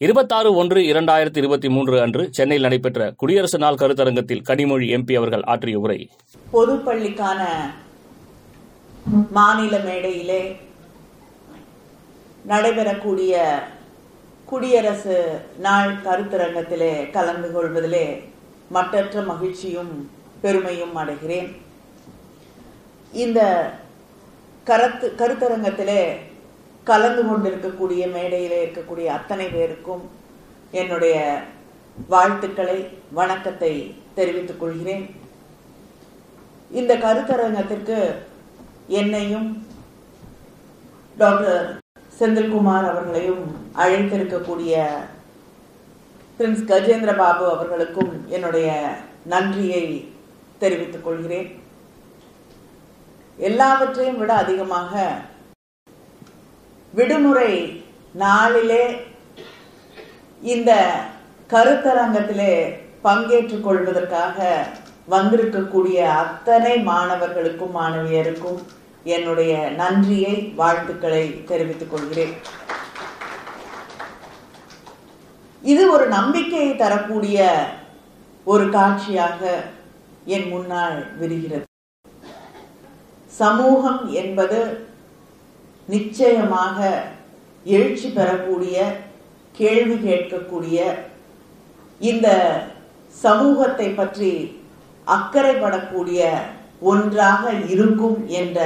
இருபத்தாறு ஒன்று இரண்டாயிரத்தி இருபத்தி மூன்று அன்று சென்னையில் நடைபெற்ற குடியரசு நாள் கருத்தரங்கத்தில் கனிமொழி எம்பி அவர்கள் ஆற்றிய உரை. பொதுப்பள்ளிக்கான மாநில மேடையிலே நடைபெறக்கூடிய குடியரசு நாள் கருத்தரங்கத்திலே கலந்து கொள்வதிலே மற்றற்ற மகிழ்ச்சியும் பெருமையும் அடைகிறேன். இந்த கருத்து கருத்தரங்கத்திலே கலந்து கொண்டிருக்கக்கூடிய மேடையில் இருக்கக்கூடிய அத்தனை பேருக்கும் என்னுடைய வாழ்த்துக்களை வணக்கத்தை தெரிவித்துக் கொள்கிறேன். இந்த கருத்தரங்கத்திற்கு என்னையும் டாக்டர் செந்தில்குமார் அவர்களையும் அழைத்திருக்கக்கூடிய பிரின்ஸ் கஜேந்திர பாபு அவர்களுக்கும் என்னுடைய நன்றியை தெரிவித்துக் கொள்கிறேன். எல்லாவற்றையும் விட அதிகமாக விடுமுறை நாளிலே இந்த கருத்தரங்கத்திலே பங்கேற்றுக் கொள்வதற்காக வந்திருக்கக்கூடிய அத்தனை மாணவர்களுக்கும் மாணவியருக்கும் என்னுடைய நன்றியை வாழ்த்துக்களை தெரிவித்துக் கொள்கிறேன். இது ஒரு நம்பிக்கையை தரக்கூடிய ஒரு காட்சியாக என் முன்னால் விரிகிறது. சமூகம் என்பது நிச்சயமாக எழுச்சி பெறக்கூடிய கேள்வி கேட்கக்கூடிய இந்த சமூகத்தை பற்றி அக்கறைப்படக்கூடிய ஒன்றாக இருக்கும் என்ற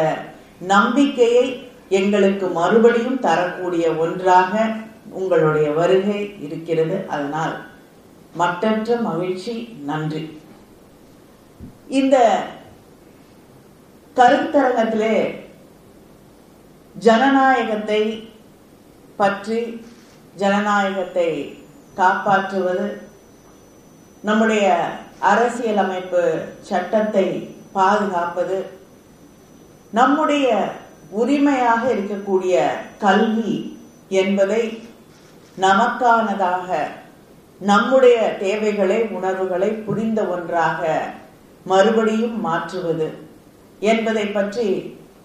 நம்பிக்கையை எங்களுக்கு மறுபடியும் தரக்கூடிய ஒன்றாக உங்களுடைய வருகை இருக்கிறது. அதனால் மற்றற்ற மகிழ்ச்சி நன்றி. இந்த கருத்தரங்கத்திலே ஜனநாயகத்தை பற்றி ஜனநாயகத்தை காப்பாற்றுவது நம்முடைய அரசியலமைப்பு சட்டத்தை பாதுகாப்பது நம்முடைய உரிமையாக இருக்கக்கூடிய கல்வி என்பதை நமக்கானதாக நம்முடைய தேவைகளை உணர்வுகளை புரிந்த ஒன்றாக மறுபடியும் மாற்றுவது என்பதை பற்றி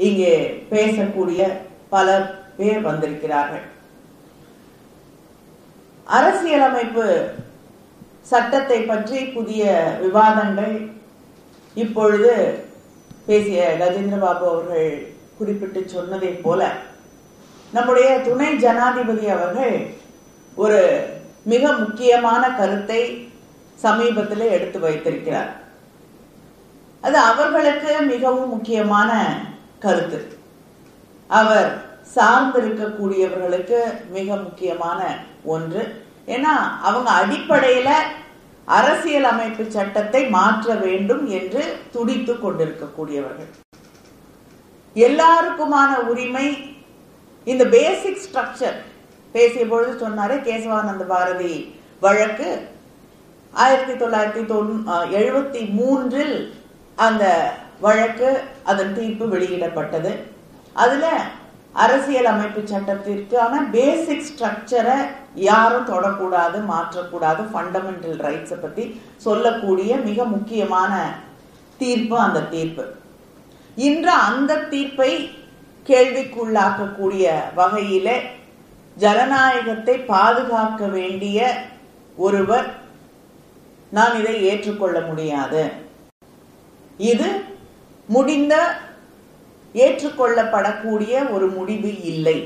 இங்கே பேசக்கூடிய பல பேர் வந்திருக்கிறார்கள். அரசியலமைப்பு சட்டத்தை பற்றி புதிய விவாதங்கள். இப்பொழுது பேசிய கஜேந்திர பாபு அவர்கள் குறிப்பிட்டு சொன்னதை போல நம்முடைய துணை ஜனாதிபதி அவர்கள் ஒரு மிக முக்கியமான கருத்தை சமீபத்தில் எடுத்து வைத்திருக்கிறார். அது அவர்களுக்கு மிகவும் முக்கியமான கருத்து. அவர் சார்ந்திருக்கக்கூடியவர்களுக்கு மிக முக்கியமான ஒன்று. ஏன்னா அவங்க அடிப்படையில அரசியல் அமைப்பு சட்டத்தை மாற்ற வேண்டும் என்று துடித்து கொண்டிருக்கக்கூடியவர்கள். எல்லாருக்குமான உரிமை இந்த பேசிக் ஸ்ட்ரக்சர் பேசிய பொழுது சொன்னாரு கேசவானந்த பாரதி வழக்கு. ஆயிரத்தி தொள்ளாயிரத்தி தொண்ணூ எழுபத்தி மூன்றில் அந்த வழக்கு அதன் தீர்ப்பு வெளியிடப்பட்டது. அதுல அரசியல் அமைப்பு சட்டத்திற்கான பேசிக் ஸ்ட்ரக்சரை யாரும் தொடக்கூடாது மாற்றக்கூடாது ஃபண்டமெண்டல் ரைட்ஸை பத்தி சொல்லக்கூடிய மிக முக்கியமான தீர்ப்பு அந்த தீர்ப்பு. இன்று அந்த தீர்ப்பை கேள்விக்குள்ளாக்கக்கூடிய வகையிலே ஜனநாயகத்தை பாதுகாக்க வேண்டிய ஒருவர் நான் இதை ஏற்றுக்கொள்ள முடியாது. இது முடிந்த ஏற்றுக்கொள்ளப்படக்கூடிய ஒரு முடிவு இல்லை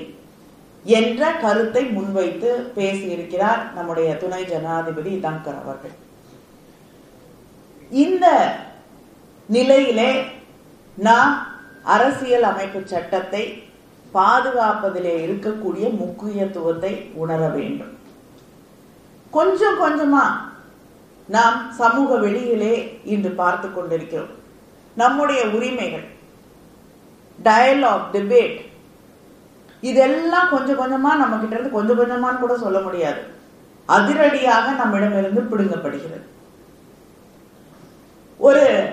என்ற கருத்தை முன்வைத்து பேசியிருக்கிறார் நம்முடைய துணை ஜனாதிபதி தங்கர் அவர்கள். இந்த நிலையிலே நாம் அரசியல் அமைப்பு சட்டத்தை பாதுகாப்பதிலே இருக்கக்கூடிய முக்கியத்துவத்தை உணர வேண்டும். கொஞ்சம் கொஞ்சமா நாம் சமூக வெளியிலே இன்று பார்த்து கொண்டிருக்கிறோம். நம்முடைய உரிமைகள். டயலாக் டிபேட் இதெல்லாம் கொஞ்சம் கொஞ்சமா நம்ம கிட்ட இருந்து கொஞ்சம் கொஞ்சமான்னு கூட சொல்ல முடியாது. அதிரடியாக நம்மிடமிருந்து பிடுங்கப்படுகிறது. ஒரு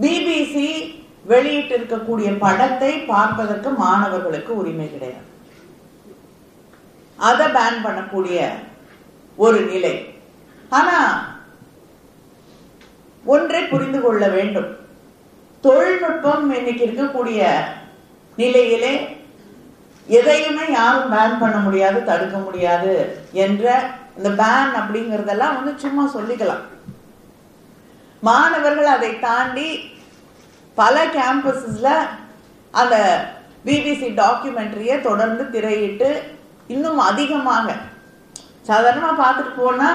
பிபிசி வெளியிட்டு இருக்கக்கூடிய படத்தை பார்ப்பதற்கு மாணவர்களுக்கு உரிமை கிடையாது. அதை பேன் பண்ணக்கூடிய ஒரு நிலை. ஆனா ஒன்றை புரிந்து கொள்ள வேண்டும். தொழில்நுட்பம் இன்னைக்கு இருக்கக்கூடிய நிலையிலே எதையுமே யாரும் பேன் பண்ண முடியாது தடுக்க முடியாது என்ற இந்த பேன் அப்படிங்கறதெல்லாம் வந்து சும்மா சொல்லிக்கலாம். மாணவர்கள் அதை தாண்டி பல கேம்பஸஸ்ல அந்த பிபிசி டாக்குமெண்ட்ரியை தொடர்ந்து திரையிட்டு இன்னும் அதிகமாக சாதாரணமா பார்த்துட்டு போனா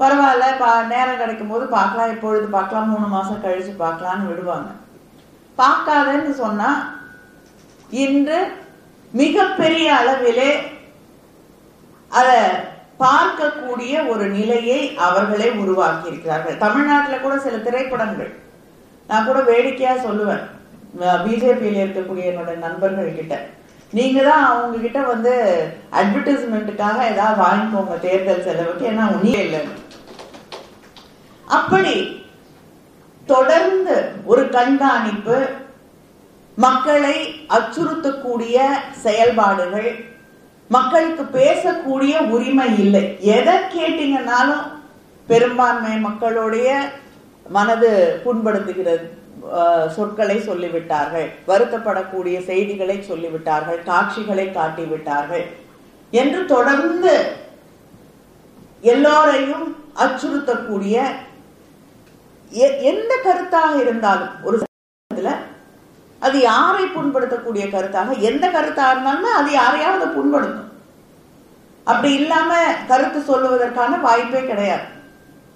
பரவாயில்ல பா நேரம் கிடைக்கும் போது பார்க்கலாம் இப்பொழுது பார்க்கலாம் மூணு மாசம் கழிச்சு பார்க்கலாம்னு விடுவாங்க. பார்க்காதன்னு சொன்னா இன்று மிகப்பெரிய அளவிலே அத பார்க்கக்கூடிய ஒரு நிலையை அவர்களே உருவாக்கி இருக்கிறார்கள் தமிழ்நாட்டுல கூட சில திரைப்படங்கள். நான் கூட வேடிக்கையா சொல்லுவேன். பிஜேபியில இருக்கக்கூடிய என்னோட நண்பர்கள் கிட்ட நீங்க தான் அவங்க கிட்ட வந்து அட்வர்டைஸ்மெண்ட்டுக்காக ஏதாவது வாங்கிக்கோங்க தேர்தல் செலவுக்கு. ஏன்னா உண்மையே இல்லை. அப்படி தொடர்ந்து ஒரு கண்காணிப்பு மக்களை அச்சுறுத்தக்கூடிய செயல்பாடுகள் மக்களுக்கு பேசக்கூடிய உரிமை இல்லை. எதை கேட்டீங்கன்னாலும் பெரும்பான்மை மக்களுடைய மனது புண்படுத்துகிறது. சொற்களை சொல்லிவிட்டார்கள் வருத்தப்படக்கூடிய செய்திகளை சொல்லிவிட்டார்கள் காட்சிகளை காட்டிவிட்டார்கள் என்று தொடர்ந்து எல்லோரையும் அச்சுறுத்தக்கூடிய எந்த கருத்தாக இருந்தாலும் ஒரு சமூகத்துல அது யாரை புண்படுத்தக்கூடிய கருத்தாக எந்த கருத்தா இருந்தாலுமே அது யாரையாவது புண்படுத்தும். அப்படி இல்லாம கருத்து சொல்லுவதற்கான வாய்ப்பே கிடையாது.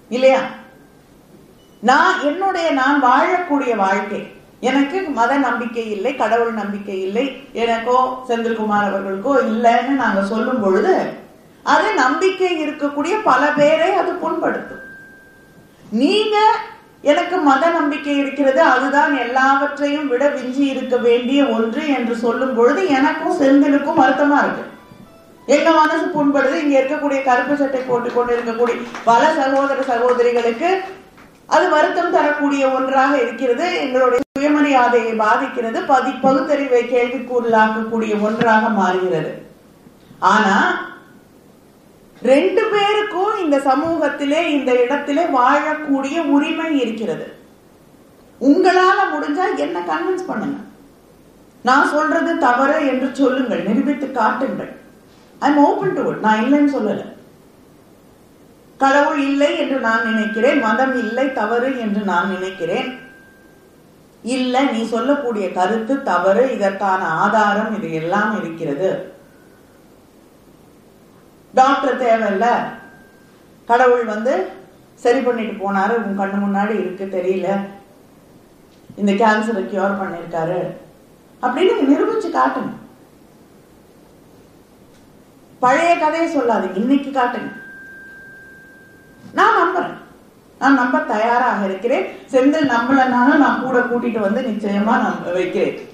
இல்லையா? நான் என்னுடைய நான் வாழக்கூடிய வாழ்க்கை எனக்கு மத நம்பிக்கை இல்லை கடவுள் நம்பிக்கை இல்லை எனக்கோ செந்தில்குமார் அவர்களுக்கோ இல்லைன்னு நாங்க சொல்லும் பொழுது அது நம்பிக்கை இருக்கக்கூடிய பல பேரை அது புண்படுத்தும். நீங்க எனக்கு மத நம்பிக்கை இருக்கிறது அதுதான் எல்லாவற்றையும் விட விஞ்சி இருக்க வேண்டிய ஒன்று என்று சொல்லும் பொழுது எனக்கும் செந்திலுக்கும் வருத்தமா இருக்கு. எங்க மனசு புண்படுது இங்க இருக்கக்கூடிய கருப்பு சட்டை போட்டுக் கொண்டு இருக்கக்கூடிய பல சகோதர சகோதரிகளுக்கு அது வருத்தம் தரக்கூடிய ஒன்றாக இருக்கிறது. எங்களுடைய சுயமரியாதையை பாதிக்கிறது பதி பகுத்தறிவை கேள்விக்குள்ளாக்கக்கூடிய ஒன்றாக மாறுகிறது. ஆனா ரெண்டு பேருக்கும் இந்த சமூகத்திலே இந்த இடத்திலே வாழக்கூடிய உரிமை இருக்கிறது. உங்களால முடிஞ்சா என்ன கன்வின்ஸ் பண்ணுங்க. நான் சொல்றது தவறு என்று சொல்லுங்கள் நிரூபித்து காட்டுங்கள். ஐ எம் ஓபன் டு நான் இல்லைன்னு சொல்லல. கடவுள் இல்லை என்று நான் நினைக்கிறேன் மதம் இல்லை தவறு என்று நான் நினைக்கிறேன். இல்ல நீ சொல்லக்கூடிய கருத்து தவறு இதற்கான ஆதாரம் இது எல்லாம் இருக்கிறது. டாக்டர் தேவையில்ல. கடவுள் வந்து சரி பண்ணிட்டு போனாரு. உன் கண்ணு முன்னாடி இருக்கு தெரியல. இந்த கேன்சரை கியூர் பண்ணிருக்காரு. அப்படின்னு நிரூபிச்சு காட்டுங்க. பழைய கதையை சொல்லாது. இன்னைக்கு காட்டுங்க. நான் நம்புறேன். நான் நம்ப தயாராக இருக்கிறேன். செந்தில் நம்பலனாலும் நான் கூட கூட்டிட்டு வந்து நிச்சயமா நம்ப வைக்கிறேன்.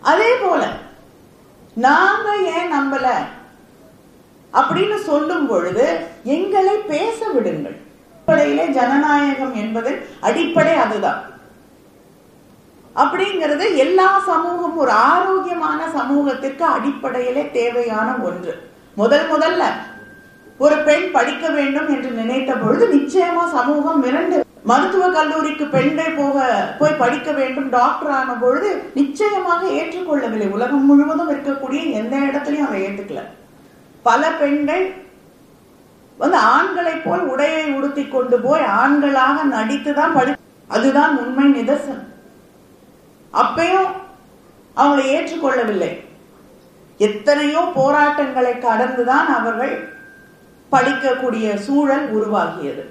அதே போல நாங்க ஏன் நம்பல? அப்படின்னு சொல்லும் பொழுது எங்களை பேச விடுங்கள். அடிப்படையிலே ஜனநாயகம் என்பது அடிப்படை அதுதான். அப்படிங்கிறது எல்லா சமூகம் ஒரு ஆரோக்கியமான சமூகத்திற்கு அடிப்படையிலே தேவையான ஒன்று. முதல் முதல்ல ஒரு பெண் படிக்க வேண்டும் என்று நினைத்த பொழுது நிச்சயமா சமூகம் மிரண்டு மருத்துவ கல்லூரிக்கு பெண்கள் போக போய் படிக்க வேண்டும் டாக்டர் ஆன பொழுது நிச்சயமாக ஏற்றுக்கொள்ளவில்லை. உலகம் முழுவதும் இருக்கக்கூடிய எந்த இடத்துலயும் அதை ஏற்றுக்கல பல பெண்கள் வந்து ஆண்களை போல் உடையை உடுத்தி கொண்டு போய் ஆண்களாக நடித்துதான் படி அதுதான் உண்மை நிதர்சனம். அப்பையும் அவங்களை ஏற்றுக்கொள்ளவில்லை. எத்தனையோ போராட்டங்களை கடந்துதான் அவர்கள் படிக்கக்கூடிய சூழல் உருவாகியது.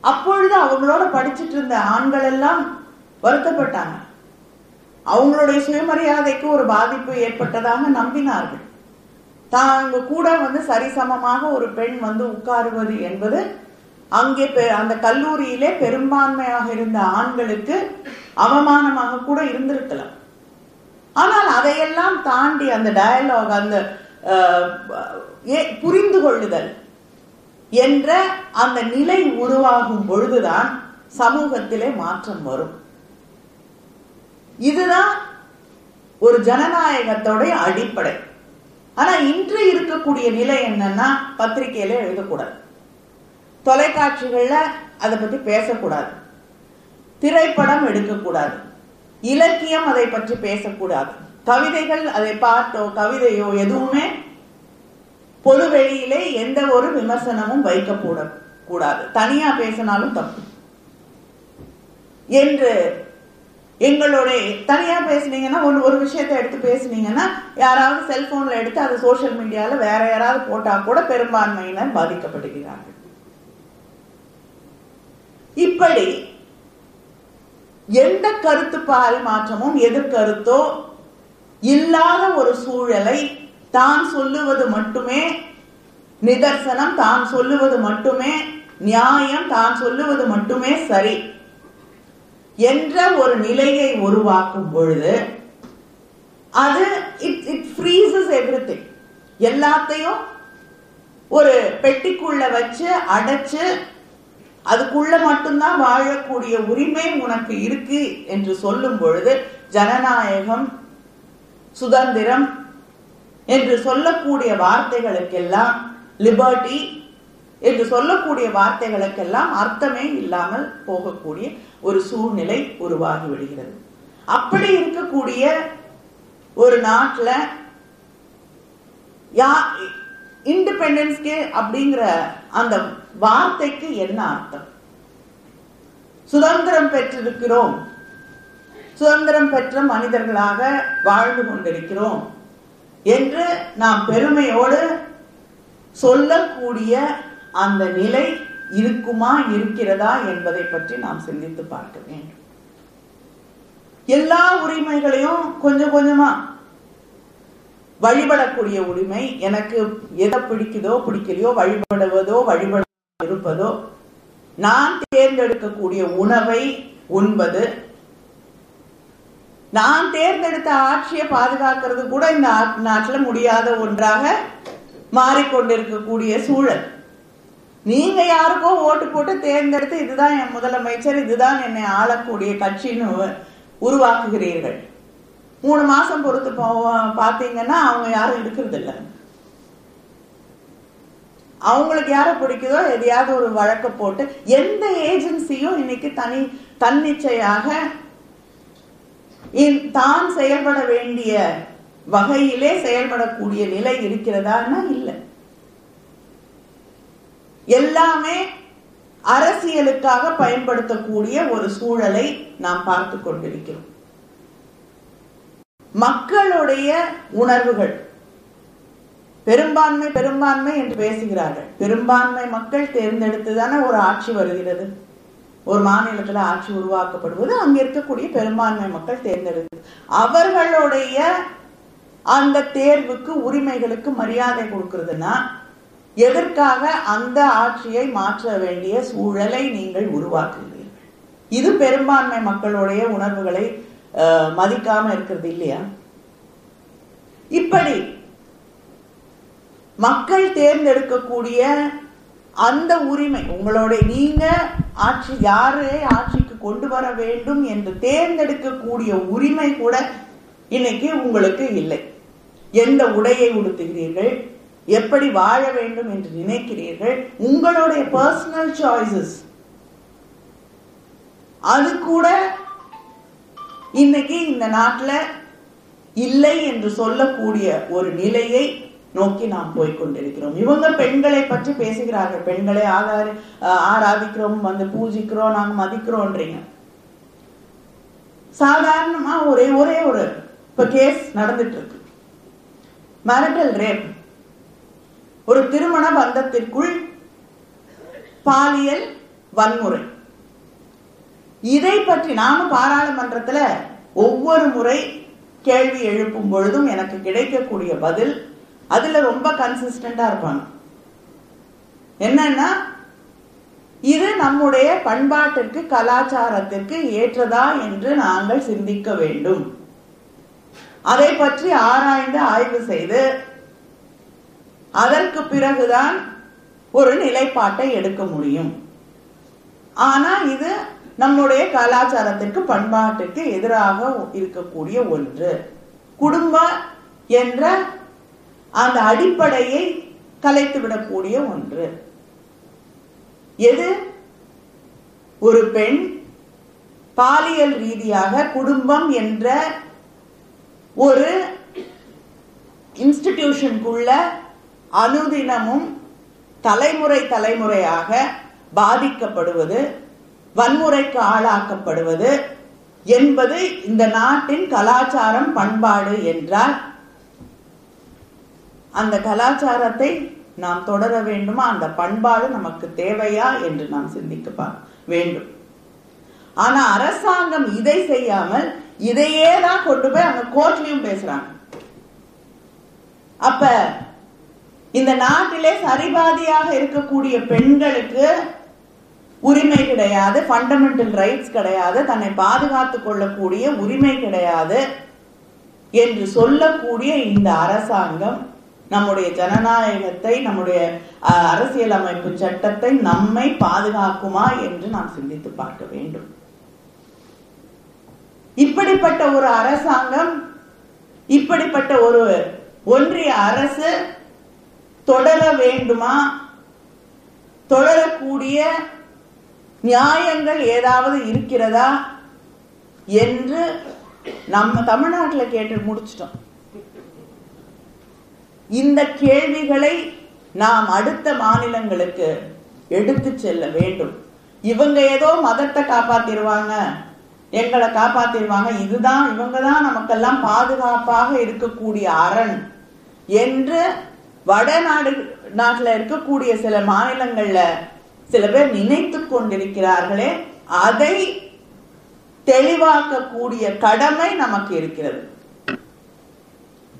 அப்பொழுது அவங்களோட படிச்சிட்டு இருந்த ஆண்கள் எல்லாம் வருத்தப்பட்டாங்க. அவங்களுடைய சுயமரியாதைக்கு ஒரு பாதிப்பு ஏற்பட்டதாக நம்பினார்கள். தாங்க கூட வந்து சரிசமமாக ஒரு பெண் வந்து உட்காருவது என்பது அங்கே பெ- அந்த கல்லூரியிலே பெரும்பான்மையாக இருந்த ஆண்களுக்கு அவமானமாக கூட இருந்திருக்கலாம். ஆனால் அதையெல்லாம் தாண்டி அந்த டயலாக் அந்த ஏ- புரிந்து கொள்ளுதல் என்ற அந்த நிலை உருவாகும் பொழுதுதான் சமூகத்திலே மாற்றம் வரும். இதுதான் ஒரு ஜனநாயகத்தோடைய அடிப்படை. ஆனா இன்று இருக்கக்கூடிய நிலை என்னன்னா பத்திரிகையில எழுதக்கூடாது. தொலைக்காட்சிகள்ல அதை பத்தி பேசக்கூடாது. திரைப்படம் எடுக்கக்கூடாது. இலக்கியம் அதை பற்றி பேசக்கூடாது. கவிதைகள் அதை பாட்டோ கவிதையோ எதுவுமே பொது வெளியிலே எந்த ஒரு விமர்சனமும் வைக்கப்பட கூடாது தனியா பேசினாலும் தப்பு. என்று எங்களுடைய தனியா பேசுனீங்கன்னா ஒரு ஒரு விஷயத்தை எடுத்து பேசுனீங்கன்னா யாராவது செல்போன்ல எடுத்து அது சோசியல் மீடியால வேற யாராவது போட்டா கூட பெரும்பான்மையினர் பாதிக்கப்படுகிறார்கள். இப்படி எந்த கருத்து பால் மாற்றமும் எதிர்கருத்தோ இல்லாத ஒரு சூழலை தான் சொல்லுவது மட்டுமே நிதர்சனம் தான் சொல்லுவது மட்டுமே நியாயம் தான் சொல்லுவது மட்டுமே சரி. என்ற ஒரு நிலையை உருவாக்கும் பொழுது அது இட் இட் ஃப்ரீசஸ் எவ்ரி எல்லாத்தையும் ஒரு பெட்டிக்குள்ள வச்சு அடைச்சு அதுக்குள்ள மட்டும்தான் வாழக்கூடிய உரிமை உனக்கு இருக்கு என்று சொல்லும் பொழுது ஜனநாயகம் சுதந்திரம் என்று சொல்லக்கூடிய வார்த்தைகளுக்கெல்லாம் லிபர்ட்டி என்று சொல்லக்கூடிய வார்த்தைகளுக்கெல்லாம் அர்த்தமே இல்லாமல் போகக்கூடிய ஒரு சூழ்நிலை உருவாகி விடுகிறது. அப்படி இருக்கக்கூடிய ஒரு நாட்டுல யா இண்டிபெண்டன்ஸ்க்கு அப்படிங்கிற அந்த வார்த்தைக்கு என்ன அர்த்தம்? சுதந்திரம் பெற்றிருக்கிறோம். சுதந்திரம் பெற்ற மனிதர்களாக வாழ்ந்து கொண்டிருக்கிறோம் என்று நாம் பெருமையோடு சொல்லக்கூடிய அந்த நிலை இருக்குமா இருக்கிறதா என்பதை பற்றி நாம் சிந்தித்து பார்க்க வேண்டும். எல்லா உரிமைகளையும் கொஞ்சம் கொஞ்சமா வழிபடக்கூடிய உரிமை எனக்கு எதை பிடிக்குதோ பிடிக்கலையோ வழிபடுவதோ வழிபட இருப்பதோ நான் தேர்ந்தெடுக்கக்கூடிய உணவை உண்பது நான் தேர்ந்தெடுத்த ஆட்சியை பாதுகாக்கிறது கூட இந்த நாட்டில் முடியாத ஒன்றாக மாறிக்கொண்டிருக்கக்கூடிய சூழல். நீங்க யாருக்கோ ஓட்டு போட்டு தேர்ந்தெடுத்து இதுதான் என் முதலமைச்சர் இதுதான் என்னை ஆளக்கூடிய கட்சின்னு உருவாக்குகிறீர்கள். மூணு மாசம் பொறுத்து பாத்தீங்கன்னா அவங்க யாரும் இருக்கிறது இல்லை அவங்களுக்கு யாரை பிடிக்குதோ எதையாவது ஒரு வழக்க போட்டு எந்த ஏஜென்சியும் இன்னைக்கு தனி தன்னிச்சையாக தான் செயல்பட வேண்டிய வகையிலே செயல்படக்கூடிய நிலை இருக்கிறதான்னா இல்லை. எல்லாமே அரசியலுக்காக பயன்படுத்தக்கூடிய ஒரு சூழலை நாம் பார்த்து கொண்டிருக்கிறோம். மக்களுடைய உணர்வுகள் பெரும்பான்மை பெரும்பான்மை என்று பேசுகிறார்கள். பெரும்பான்மை மக்கள் தேர்ந்தெடுத்துதானே ஒரு ஆட்சி வருகிறது. ஒரு மாநிலத்துல ஆட்சி உருவாக்கப்படுவது அங்க இருக்கக்கூடிய பெரும்பான்மை மக்கள் தேர்ந்தெடுத்து அவர்களுடைய அந்த தேர்வுக்கு உரிமைகளுக்கு மரியாதை கொடுக்கறதுன்னா எதற்காக அந்த ஆட்சியை மாற்ற வேண்டிய சூழலை நீங்கள் உருவாக்குகிறீர்கள்? இது பெரும்பான்மை மக்களுடைய உணர்வுகளை மதிக்காம இருக்கிறது இல்லையா? இப்படி மக்கள் தேர்ந்தெடுக்கக்கூடிய அந்த உரிமை உங்களுடைய நீங்க ஆட்சி யாரே ஆட்சிக்கு கொண்டு வர வேண்டும் என்று தேர்ந்தெடுக்கக்கூடிய உரிமை கூட இன்னைக்கு உங்களுக்கு இல்லை. எந்த உடையை உடுத்துகிறீர்கள்? எப்படி வாழ வேண்டும் என்று நினைக்கிறீர்கள்? உங்களுடைய பர்சனல் சாய்ஸஸ் அது கூட இன்னைக்கு இந்த நாட்டில் இல்லை என்று சொல்லக்கூடிய ஒரு நிலையை நோக்கி நாம் போய்கொண்டிருக்கிறோம் இவங்க பெண்களை பற்றி பேசுகிறார்கள். பெண்களை ஆதார ஆராதிக்கிறோம் வந்து பூஜிக்கிறோம் நாங்கள் மதிக்கிறோம்ன்றீங்க சாதாரணமா ஒரே ஒரே ஒரு இப்ப கேஸ் நடந்துட்டு இருக்கு. மேரிட்டல் ரேப் ஒரு திருமண பந்தத்திற்குள் பாலியல் வன்முறை. இதை பற்றி நானும் பாராளுமன்றத்துல ஒவ்வொரு முறை கேள்வி எழுப்பும் பொழுதும் எனக்கு கிடைக்கக்கூடிய பதில் அதுல ரொம்ப கன்சிஸ்டண்டா இருப்பாங்க. என்னன்னா இது நம்முடைய பண்பாட்டிற்கு கலாச்சாரத்திற்கு ஏற்றதா என்று நாங்கள் சிந்திக்க வேண்டும். அதை பற்றி ஆராய்ந்து ஆய்வு செய்து அதற்கு பிறகுதான் ஒரு நிலைப்பாட்டை எடுக்க முடியும். ஆனா இது நம்முடைய கலாச்சாரத்திற்கு பண்பாட்டுக்கு எதிராக இருக்கக்கூடிய ஒன்று. குடும்ப என்ற அந்த அடிப்படையை கலைத்துவிடக்கூடிய ஒன்று. எது? ஒரு பெண் பாலியல் ரீதியாக குடும்பம் என்ற ஒரு இன்ஸ்டிடியூஷனுக்குள்ள அனுதினமும் தலைமுறை தலைமுறையாக பாதிக்கப்படுவது வன்முறைக்கு ஆளாக்கப்படுவது என்பது இந்த நாட்டின் கலாச்சாரம் பண்பாடு என்றால் அந்த கலாச்சாரத்தை நாம் தொடர வேண்டுமா? அந்த பண்பாடு நமக்கு தேவையா என்று நாம் சிந்திக்க வேண்டும். ஆனா அரசாங்கம் இதை செய்யாமல் இதையே தான் கொண்டு போய் அங்க கோர்ட்லயும் பேசுறாங்க. அப்ப இந்த நாட்டிலே சரிபாதியாக இருக்கக்கூடிய பெண்களுக்கு உரிமை கிடையாது ஃபண்டமெண்டல் ரைட்ஸ் கிடையாது தன்னை பாதுகாத்துக் கொள்ளக்கூடிய உரிமை கிடையாது என்று சொல்லக்கூடிய இந்த அரசாங்கம் நம்முடைய ஜனநாயகத்தை நம்முடைய அரசியலமைப்பு சட்டத்தை நம்மை பாதுகாக்குமா என்று நாம் சிந்தித்து பார்க்க வேண்டும். இப்படிப்பட்ட ஒரு அரசாங்கம் இப்படிப்பட்ட ஒரு ஒன்றிய அரசு தொடர வேண்டுமா தொடரக்கூடிய நியாயங்கள் ஏதாவது இருக்கிறதா என்று நம்ம தமிழ்நாட்டில் கேட்டு முடிச்சிட்டோம். இந்த கேள்விகளை நாம் அடுத்த மாநிலங்களுக்கு எடுத்து செல்ல வேண்டும். இவங்க ஏதோ மதத்தை காப்பாத்திருவாங்க எங்களை காப்பாத்திருவாங்க இதுதான் இவங்க தான் நமக்கெல்லாம் பாதுகாப்பாக இருக்கக்கூடிய அரண் என்று வடநாடு நாட்டில் இருக்கக்கூடிய சில மாநிலங்கள்ல சில பேர் நினைத்து கொண்டிருக்கிறார்களே அதை தெளிவாக்கக்கூடிய கடமை நமக்கு இருக்கிறது.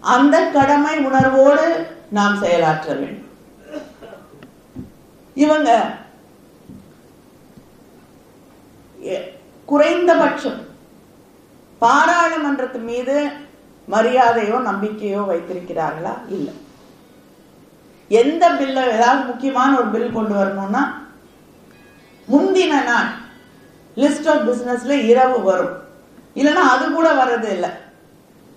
அந்த கடமை உணர்வோடு நாம் செயலாற்ற வேண்டும். இவங்க குறைந்தபட்சம் பாராளுமன்றத்து மீது மரியாதையோ நம்பிக்கையோ வைத்திருக்கிறார்களா? இல்லை. எந்த பில்ல ஏதாவது முக்கியமான ஒரு பில் கொண்டு வரணும்னா முந்தின நாள் லிஸ்ட் ஆஃப் பிசினஸ்ல இரவு வரும். இல்லைன்னா அது கூட வர்றது இல்லை.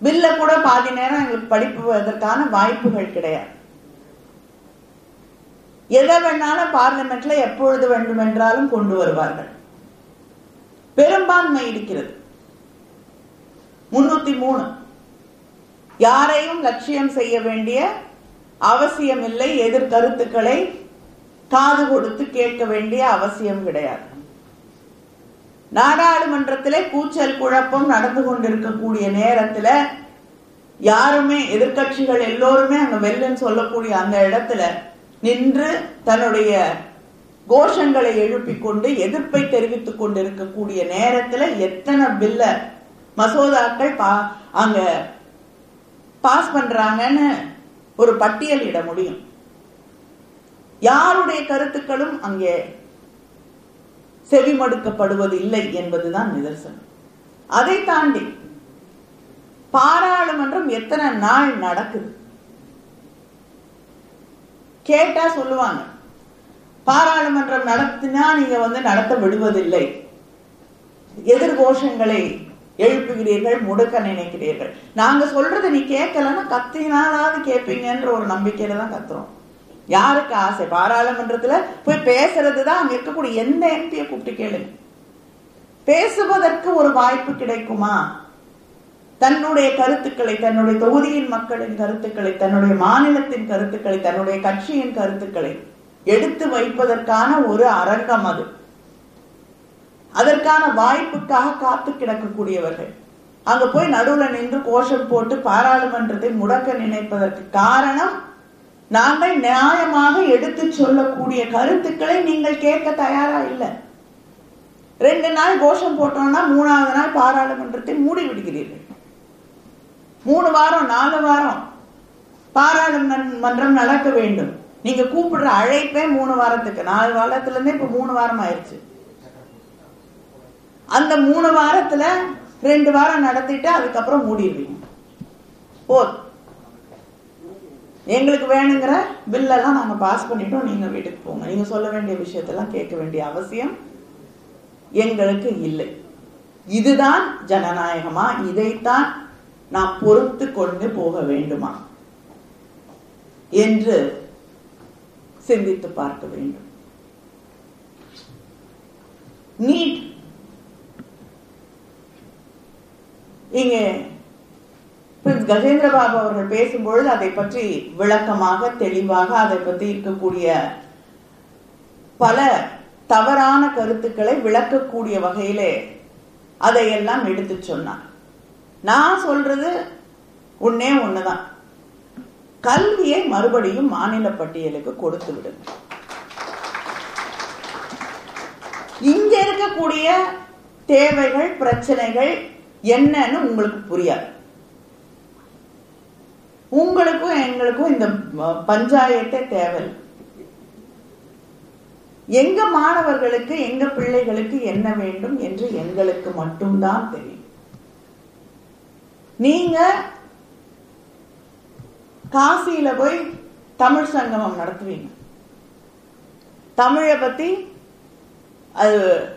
பில்ல கூட பாதி நேரம் எங்களுக்கு படிப்புவதற்கான வாய்ப்புகள் கிடையாது. எதை வேணாலும் பார்லிமெண்ட்ல எப்பொழுது வேண்டுமென்றாலும் கொண்டு வருவார்கள். பெரும்பான்மை இருக்கிறது. முன்னூத்தி மூணு. யாரையும் லட்சியம் செய்ய வேண்டிய அவசியம் இல்லை எதிர்கருத்துக்களை காது கொடுத்து கேட்க வேண்டிய அவசியம் கிடையாது. நாடாளுமன்றத்திலே கூச்சல் குழப்பம் நடந்து கொண்டிருக்கக்கூடிய நேரத்துல யாருமே எதிர்கட்சிகள் எல்லோருமே அங்க வெல்லுன்னு சொல்லக்கூடிய அந்த இடத்துல நின்று தன்னுடைய கோஷங்களை எழுப்பிக் கொண்டு எதிர்ப்பை தெரிவித்துக் கொண்டிருக்கக்கூடிய நேரத்துல எத்தனை பில்ல மசோதாக்கள் அங்க பாஸ் பண்றாங்கன்னு ஒரு பட்டியலிட முடியும். யாருடைய கருத்துக்களும் அங்கே செவிமடுக்கப்படுவது இல்லை என்பதுதான் நிதர்சனம். அதை தாண்டி பாராளுமன்றம் எத்தனை நாள் நடக்குது? கேட்டா சொல்லுவாங்க பாராளுமன்றம் நடத்தினா நீங்க வந்து நடத்த விடுவதில்லை. எதிர்கோஷங்களை எழுப்புகிறீர்கள் முடுக்க நினைக்கிறீர்கள். நாங்க சொல்றதை நீ கேட்கலன்னா கத்தினாலாவது கேட்பீங்கன்ற ஒரு நம்பிக்கையில தான் கத்துறோம். யாருக்கு ஆசை? பாராளுமன்றத்துல போய் பேசுறது தான் அங்க இருக்கக்கூடிய எந்த எம்பியை கூப்பிட்டு கேளுங்க பேசுவதற்கு ஒரு வாய்ப்பு கிடைக்குமா? தன்னுடைய கருத்துக்களை தன்னுடைய தொகுதியின் மக்களின் கருத்துக்களை தன்னுடைய மாநிலத்தின் கருத்துக்களை தன்னுடைய கட்சியின் கருத்துக்களை எடுத்து வைப்பதற்கான ஒரு அரங்கம் அது. அதற்கான வாய்ப்புக்காக காத்து கிடக்கக்கூடியவர்கள். அங்க போய் நடுவுல நின்று கோஷம் போட்டு பாராளுமன்றத்தை முடக்க நினைப்பதற்கு காரணம் நாங்கள் நியாயமாக எடுத்து சொல்லக்கூடிய கருத்துக்களை நீங்கள் கேட்க தயாரா இல்லை. ரெண்டு நாள் கோஷம் போட்டோம்னா மூணாவது நாள் பாராளுமன்றத்தை மூடி விடுகிறீர்கள். மூணு வாரம் நாலு வாரம் பாராளுமன்றம் நடக்க வேண்டும். நீங்க கூப்பிடுற அழைப்பே மூணு வாரத்துக்கு. நாலு வாரத்துல இருந்தே இப்ப மூணு வாரம் ஆயிடுச்சு. அந்த மூணு வாரத்துல ரெண்டு வாரம் நடத்திட்டு அதுக்கப்புறம் மூடிடுவீங்க ஓ எங்களுக்கு வேணுங்கிற பில்லெல்லாம் நாங்க பாஸ் பண்ணிட்டோம். நீங்க வீட்டுக்கு போங்க. நீங்க சொல்ல வேண்டிய விஷயத்தெல்லாம் கேட்க வேண்டிய அவசியம் எங்களுக்கு இல்லை. இதுதான் ஜனநாயகமா? இதைத்தான் நாம் பொறுத்து கொண்டு போக வேண்டுமா? என்று சிந்தித்து பார்க்க வேண்டும். நீட் இங்கே கஜேந்திர பாபு அவர்கள் பேசும்பொழுது அதை பற்றி விளக்கமாக தெளிவாக அதை பற்றி இருக்கக்கூடிய பல தவறான கருத்துக்களை விளக்கக்கூடிய வகையிலே அதையெல்லாம் எடுத்து சொன்னார். நான் சொல்றது ஒன்னே ஒண்ணுதான். கல்வியை மறுபடியும் மாநில பட்டியலுக்கு கொடுத்து விடுங்க. இங்க இருக்கக்கூடிய தேவைகள் பிரச்சனைகள் என்னன்னு உங்களுக்கு புரியாது. உங்களுக்கும் எங்களுக்கும் இந்த பஞ்சாயத்தே தேவை எங்க மாணவர்களுக்கு எங்க பிள்ளைகளுக்கு என்ன வேண்டும் என்று எங்களுக்கு மட்டும்தான் தெரியும். நீங்க காசியில போய் தமிழ் சங்கமம் நடத்துவீங்க. தமிழை பத்தி அது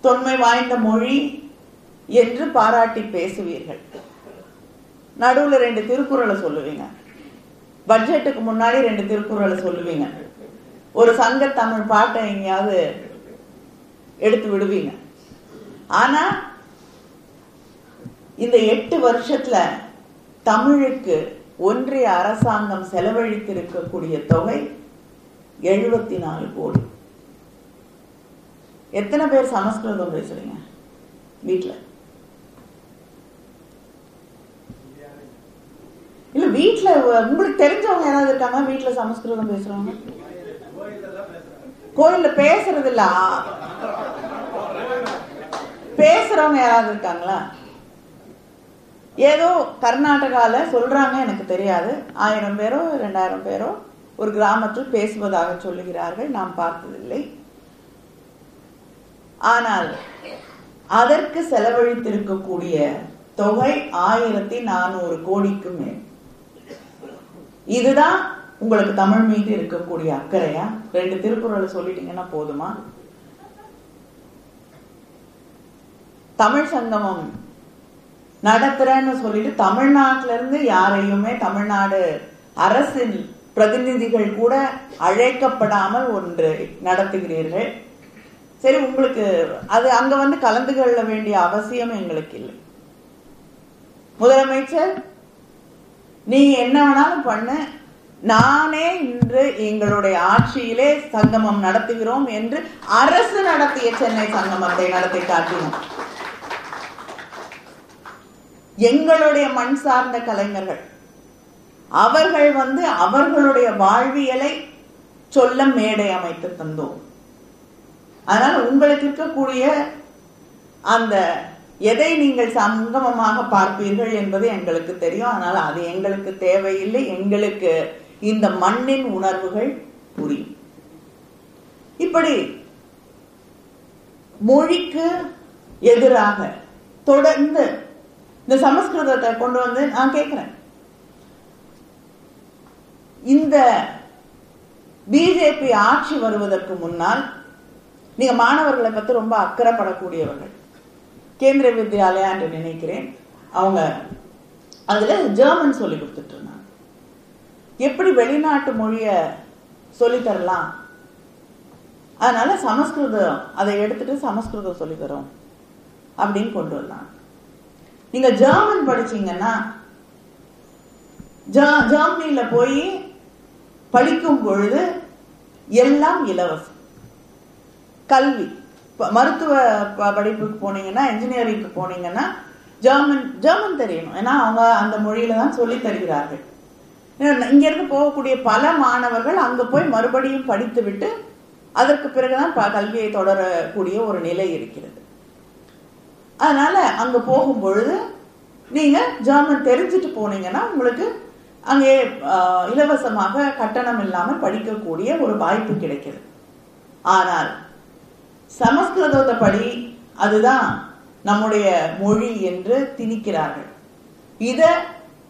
தொன்மை வாய்ந்த மொழி என்று பாராட்டி பேசுவீர்கள். நடுவுல ரெண்டு திருக்குறளை சொல்லுவீங்க. பட்ஜெட்டுக்கு முன்னாடி ரெண்டு திருக்குறளை சொல்லுவீங்க. ஒரு சங்க தமிழ் பாட்டை எங்கேயாவது எடுத்து விடுவீங்க. ஆனா இந்த எட்டு வருஷத்துல தமிழுக்கு ஒன்றிய அரசாங்கம் செலவழித்திருக்கக்கூடிய தொகை எழுபத்தி நாலு கோடி. எத்தனை பேர் சமஸ்கிருதம் பேசுறீங்க? வீட்டுல இல்ல வீட்டுல உங்களுக்கு தெரிஞ்சவங்க யாராவது இருக்காங்க வீட்டுல சமஸ்கிருதம் பேசுறவங்க? கோயில்ல பேசுறது இல்ல பேசுறவங்க யாராவது இருக்காங்களா? ஏதோ கர்நாடகால சொல்றாங்க எனக்கு தெரியாது. ஆயிரம் பேரோ ரெண்டாயிரம் பேரோ ஒரு கிராமத்தில் பேசுவதாக சொல்லுகிறார்கள். நாம் பார்த்ததில்லை. ஆனால் அதற்கு செலவழித்திருக்கக்கூடிய தொகை ஆயிரத்தி நானூறு கோடிக்கு மேல். இதுதான் உங்களுக்கு தமிழ் மீது இருக்கக்கூடிய அக்கறையா? ரெண்டு திருக்குறளை சொல்லிட்டீங்கன்னா போதுமா? தமிழ் சங்கமம் நடத்துறேன்னு சொல்லிட்டு தமிழ்நாட்டில இருந்து யாரையுமே தமிழ்நாடு அரசின் பிரதிநிதிகள் கூட அழைக்கப்படாமல் ஒன்று நடத்துகிறீர்கள். சரி உங்களுக்கு அது அங்க வந்து கலந்து கொள்ள வேண்டிய அவசியம் எங்களுக்கு இல்லை. முதலமைச்சர் நீங்க என்ன வேணாலும் பண்ண. நானே இன்று எங்களுடைய ஆட்சியிலே சங்கமம் நடத்துகிறோம் என்று அரசு நடத்திய சென்னை சங்கமத்தை நடத்தி காட்டினோம். எங்களுடைய மண் சார்ந்த கலைஞர்கள் அவர்கள் வந்து அவர்களுடைய வாழ்வியலை சொல்ல மேடை அமைத்து தந்தோம். அதனால் உங்களுக்கு இருக்கக்கூடிய அந்த எதை நீங்கள் சங்கமமாக பார்ப்பீர்கள் என்பது எங்களுக்கு தெரியும். ஆனால் அது எங்களுக்கு தேவையில்லை. எங்களுக்கு இந்த மண்ணின் உணர்வுகள் புரியும். இப்படி மொழிக்கு எதிராக தொடர்ந்து இந்த சமஸ்கிருதத்தை கொண்டு வந்து நான் கேட்கிறேன். இந்த பிஜேபி ஆட்சி வருவதற்கு முன்னால் நீங்க மாணவர்களை பத்தி ரொம்ப அக்கறைப்படக்கூடியவர்கள். கேந்திர வித்யாலயா என்று நினைக்கிறேன். அவங்க அதுல ஜெர்மன் சொல்லி கொடுத்துட்டு இருந்தாங்க எப்படி வெளிநாட்டு மொழிய சொல்லித்தரலாம் அதனால சமஸ்கிருதம் அதை எடுத்துட்டு சமஸ்கிருதம் சொல்லி தரோம் அப்படின்னு கொண்டு வரலாம் நீங்க ஜெர்மன் படிச்சீங்கன்னா ஜெர்மனியில போய் படிக்கும் பொழுது எல்லாம் இலவசம். கல்வி. மருத்துவ படிப்புக்கு போனீங்கன்னா இன்ஜினியரிங்க்கு போனீங்கன்னா ஜெர்மன் ஜெர்மன் தெரியணும். ஏன்னா அவங்க அந்த மொழியில தான் சொல்லி தருகிறார்கள். இங்க இருந்து போகக்கூடிய பல மாணவர்கள் அங்க போய் மறுபடியும் படித்து விட்டு அதற்கு பிறகுதான் கல்வியை தொடரக்கூடிய ஒரு நிலை இருக்கிறது. அதனால அங்க போகும் பொழுது நீங்க ஜெர்மன் தெரிஞ்சுட்டு போனீங்கன்னா உங்களுக்கு அங்கே இலவசமாக கட்டணம் இல்லாமல் படிக்கக்கூடிய ஒரு வாய்ப்பு கிடைக்கிறது. ஆனால் சமஸ்கிருதத்தை படி அதுதான் நம்முடைய மொழி என்று திணிக்கிறார்கள். இத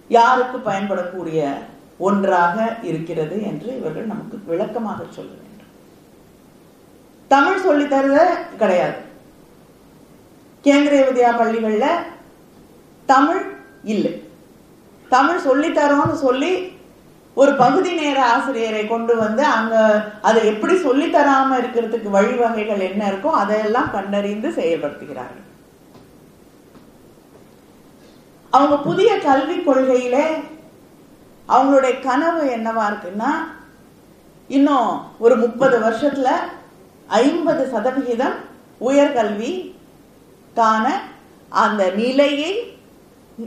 யாருக்கு பயன்படக்கூடிய ஒன்றாக இருக்கிறது என்று இவர்கள் நமக்கு விளக்கமாக சொல்ல வேண்டும். தமிழ் சொல்லி தருத கிடையாது. கேந்திரிய வித்யா பள்ளிகள்ல தமிழ் இல்லை. தமிழ் சொல்லித்தரோம்னு சொல்லி ஒரு பகுதி நேர ஆசிரியரை கொண்டு வந்து அங்க அதை எப்படி சொல்லி தராம இருக்கிறதுக்கு வழிவகைகள் என்ன இருக்கோ அதையெல்லாம் கண்டறிந்து செயல்படுத்துகிறார்கள். அவங்க புதிய கல்விக் கொள்கையில அவங்களுடைய கனவு என்னவா இருக்குன்னா இன்னும் ஒரு முப்பது வருஷத்துல ஐம்பது சதவிகிதம் உயர்கல்வி காண அந்த நிலையை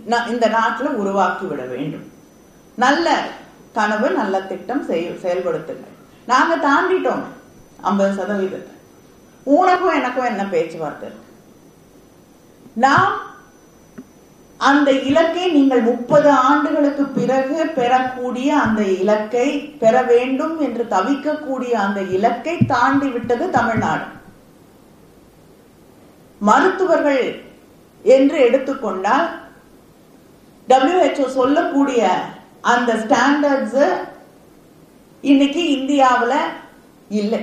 ந- இந்த நாட்டில் உருவாக்கி விட வேண்டும். நல்ல கனவு நல்ல திட்டம் செய்- செயல்படுத்துங்க நாங்க தாண்டிட்டோம். ஐம்பது சதவீதத்தை. உனக்கும் எனக்கும் என்ன பேச்சுவார்த்தை இருக்கு? நாம் அந்த இலக்கை நீங்கள் முப்பது ஆண்டுகளுக்கு பிறகு பெறக்கூடிய அந்த இலக்கை பெற வேண்டும் என்று தவிக்கக்கூடிய அந்த இலக்கை தாண்டி விட்டது தமிழ்நாடு. மருத்துவர்கள் என்று எடுத்துக்கொண்டால் டபிள்யூஹெச்ஓ சொல்லக்கூடிய அந்த ஸ்டாண்டர்ட்ஸ் இன்னைக்கு இந்தியாவுல இல்லை.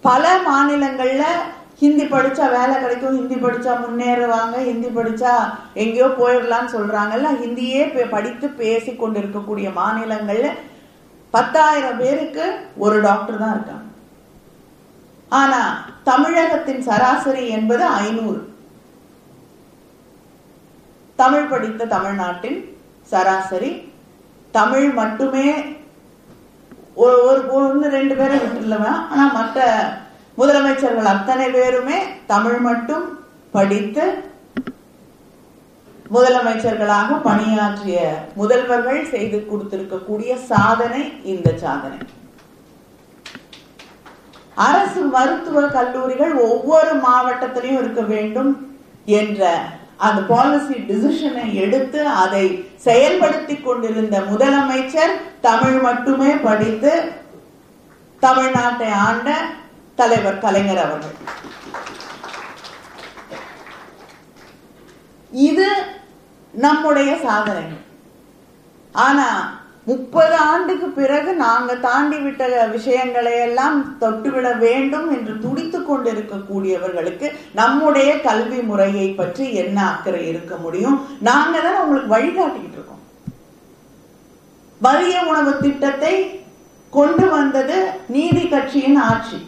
பல மாநிலங்களில் ஹிந்தி படிச்சா வேலை கிடைக்கும் ஹிந்தி படிச்சா முன்னேறுவாங்க ஹிந்தி படிச்சா எங்கேயோ போயிடலாம்னு சொல்றாங்கல்ல ஹிந்தியே படித்து பேசி கொண்டிருக்கக்கூடிய மாநிலங்கள்ல பத்தாயிரம் பேருக்கு ஒரு டாக்டர் தான் இருக்காங்க. ஆனா தமிழகத்தின் சராசரி என்பது ஐநூறு. தமிழ் படித்த தமிழ்நாட்டின் சராசரி. தமிழ் மட்டுமே ஒரு ஒன்று ரெண்டு பேரை விட்டுருலாம் ஆனால் மற்ற முதலமைச்சர்கள் அத்தனை பேருமே தமிழ் மட்டும் படித்து முதலமைச்சர்களாக பணியாற்றிய முதல்வர்கள் செய்து கொடுத்திருக்கக்கூடிய சாதனை இந்த சாதனை. அரசு மருத்துவ கல்லூரிகள் ஒவ்வொரு மாவட்டத்திலையும் இருக்க வேண்டும் என்ற அந்த பாலிசி டிசிஷனை எடுத்து அதை செயல்படுத்தி கொண்டிருந்த முதலமைச்சர் தமிழ் மட்டுமே படித்து தமிழ்நாட்டை ஆண்ட தலைவர் கலைஞர் அவர்கள். இது நம்முடைய சாதனை. ஆனா முப்பது ஆண்டுக்கு பிறகு நாங்க தாண்டி விட்ட விஷயங்களை எல்லாம் தொட்டுவிட வேண்டும் என்று துடித்துக் கொண்டிருக்கக்கூடியவர்களுக்கு நம்முடைய கல்வி முறையை பற்றி என்ன அக்கறை இருக்க முடியும்? நாங்க தான் உங்களுக்கு வழிகாட்டிக்கிட்டு இருக்கோம். வலிய உணவு திட்டத்தை கொண்டு வந்தது நீதி கட்சியின் ஆட்சி.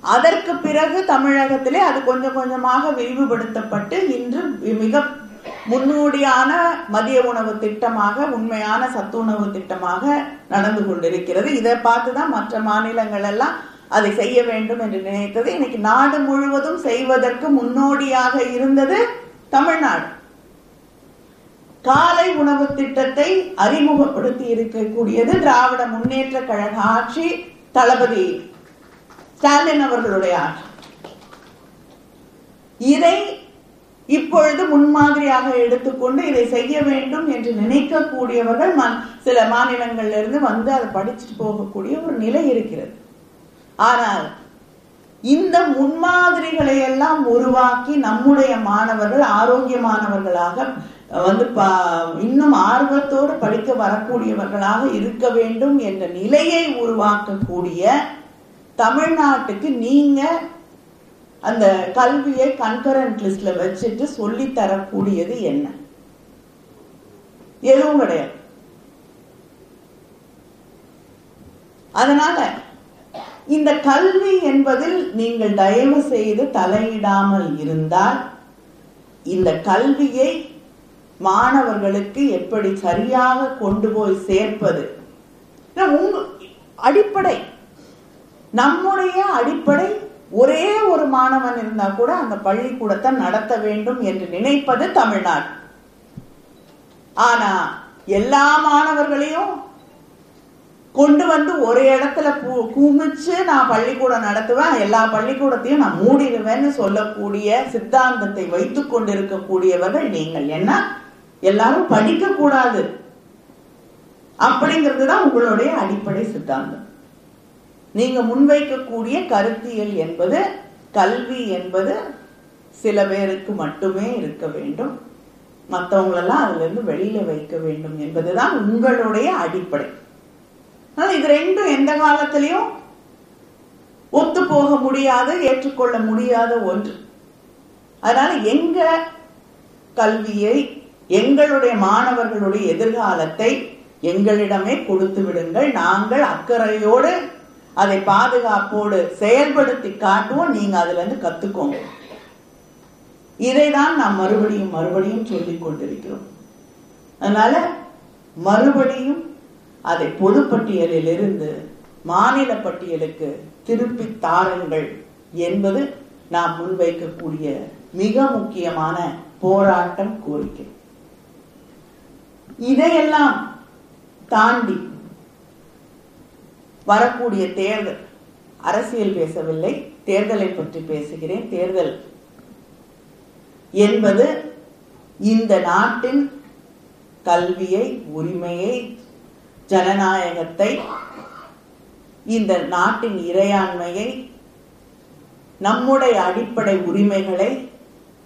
அதற்கு பிறகு தமிழகத்திலே அது கொஞ்சம் கொஞ்சமாக விரிவுபடுத்தப்பட்டு இன்று மிக முன்னோடியான மதிய உணவு திட்டமாக உண்மையான சத்துணவு திட்டமாக நடந்து கொண்டிருக்கிறது. இதை பார்த்துதான் மற்ற மாநிலங்கள் எல்லாம் அதை செய்ய வேண்டும் என்று நினைத்தது. இன்னைக்கு நாடு முழுவதும் செய்வதற்கு முன்னோடியாக இருந்தது தமிழ்நாடு. காலை உணவு திட்டத்தை அறிமுகப்படுத்தி இருக்கக்கூடியது திராவிட முன்னேற்ற கழக ஆட்சி தளபதி ஸ்டாலின் அவர்களுடைய ஆட்சி. இதை இப்பொழுது முன்மாதிரியாக எடுத்துக்கொண்டு இதை செய்ய வேண்டும் என்று நினைக்கக்கூடியவர்கள் ம- சில மாநிலங்கள்ல இருந்து வந்து அதை படிச்சுட்டு போகக்கூடிய ஒரு நிலை இருக்கிறது. ஆனால் இந்த முன்மாதிரிகளை எல்லாம் உருவாக்கி நம்முடைய மாணவர்கள் ஆரோக்கியமானவர்களாக வந்து இன்னும் ஆர்வத்தோடு படிக்க வரக்கூடியவர்களாக இருக்க வேண்டும் என்ற நிலையை உருவாக்கக்கூடிய தமிழ்நாட்டுக்கு நீங்க அந்த கல்வியை கன்கரண்ட் லிஸ்ட்ல வச்சுட்டு சொல்லி தரக்கூடியது என்ன? எதுவும் கிடையாது. அதனால இந்த கல்வி என்பதில் நீங்கள் தயவு செய்து தலையிடாமல் இருந்தால் இந்த கல்வியை மாணவர்களுக்கு எப்படி சரியாக கொண்டு போய் சேர்ப்பது? உங்க அடிப்படை நம்முடைய அடிப்படை ஒரே ஒரு மாணவன் இருந்தா கூட அந்த பள்ளிக்கூடத்தை நடத்த வேண்டும் என்று நினைப்பது தமிழ்நாடு. ஆனா எல்லா மாணவர்களையும் கொண்டு வந்து ஒரு இடத்துல கு- குமிச்சு நான் பள்ளிக்கூடம் நடத்துவேன் எல்லா பள்ளிக்கூடத்தையும் நான் மூடிடுவேன்னு சொல்லக்கூடிய சித்தாந்தத்தை வைத்துக் கொண்டிருக்கக்கூடியவர்கள் நீங்கள். என்ன எல்லாரும் படிக்க கூடாது அப்படிங்கிறது தான் உங்களுடைய அடிப்படை சித்தாந்தம். நீங்க முன்வைக்கக்கூடிய கருத்தியல் என்பது கல்வி என்பது சில பேருக்கு மட்டுமே இருக்க வேண்டும். மற்றவங்களெல்லாம் அதுல இருந்து வெளியில வைக்க வேண்டும் என்பதுதான் உங்களுடைய அடிப்படை. ஆனா இது ரெண்டும் எந்த காலத்திலையும் ஒத்து போக முடியாத ஏற்றுக்கொள்ள முடியாத ஒன்று. அதனால எங்க கல்வியை எங்களுடைய மாணவர்களுடைய எதிர்காலத்தை எங்களிடமே கொடுத்து விடுங்கள். நாங்கள் அக்கறையோடு அதை பாதுகாப்போடு செயல்படுத்தி காட்டுவோம். நீங்க அதுல இருந்து கத்துக்கோங்க. இதைதான் நாம் மறுபடியும் மறுபடியும் சொல்லிக் கொண்டிருக்கிறோம். அதனால மறுபடியும் அதை பொதுப்பட்டியலில் இருந்து மாநில பட்டியலுக்கு திருப்பி தாருங்கள் என்பது நாம் முன்வைக்கக்கூடிய மிக முக்கியமான போராட்டம் கோரிக்கை. இதையெல்லாம் தாண்டி வரக்கூடிய தேர்தல். அரசியல் பேசவில்லை. தேர்தலை பற்றி பேசுகிறேன். தேர்தல் என்பது இந்த நாட்டின் கல்வியை உரிமையை ஜனநாயகத்தை இந்த நாட்டின் இறையாண்மையை நம்முடைய அடிப்படை உரிமைகளை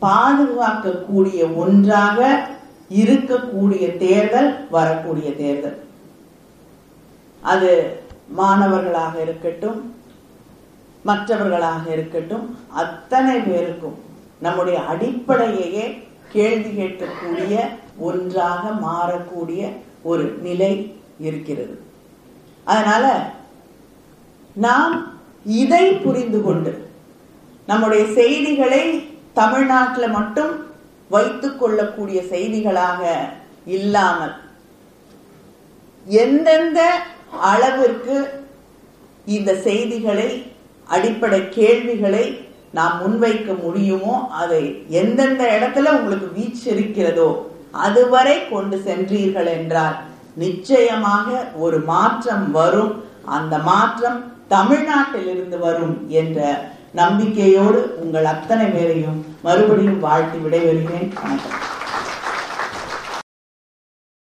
பாதுகாக்கக்கூடிய ஒன்றாக இருக்கக்கூடிய தேர்தல் வரக்கூடிய தேர்தல். அது மாணவர்களாக இருக்கட்டும் மற்றவர்களாக இருக்கட்டும் அத்தனை பேருக்கும் நம்முடைய அடிப்படையையே கேள்வி கேட்கக்கூடிய ஒன்றாக மாறக்கூடிய ஒரு நிலை இருக்கிறது. அதனால நாம் இதை புரிந்து கொண்டு நம்முடைய செய்திகளை தமிழ்நாட்டில் மட்டும் வைத்துக் கொள்ளக்கூடிய செய்திகளாக இல்லாமல் எந்தெந்த அளவிற்கு இந்த செய்திகளை அடிப்படை கேள்விகளை நாம் முன்வைக்க முடியுமோ அதை எந்தெந்த இடத்துல உங்களுக்கு வீச்சிருக்கிறதோ அதுவரை கொண்டு சென்றீர்கள் என்றால் நிச்சயமாக ஒரு மாற்றம் வரும். அந்த மாற்றம் தமிழ்நாட்டிலிருந்து வரும் என்ற நம்பிக்கையோடு உங்கள் அத்தனை பேரையும் மறுபடியும் வாழ்த்தி விடைபெறுகிறேன். வணக்கம்.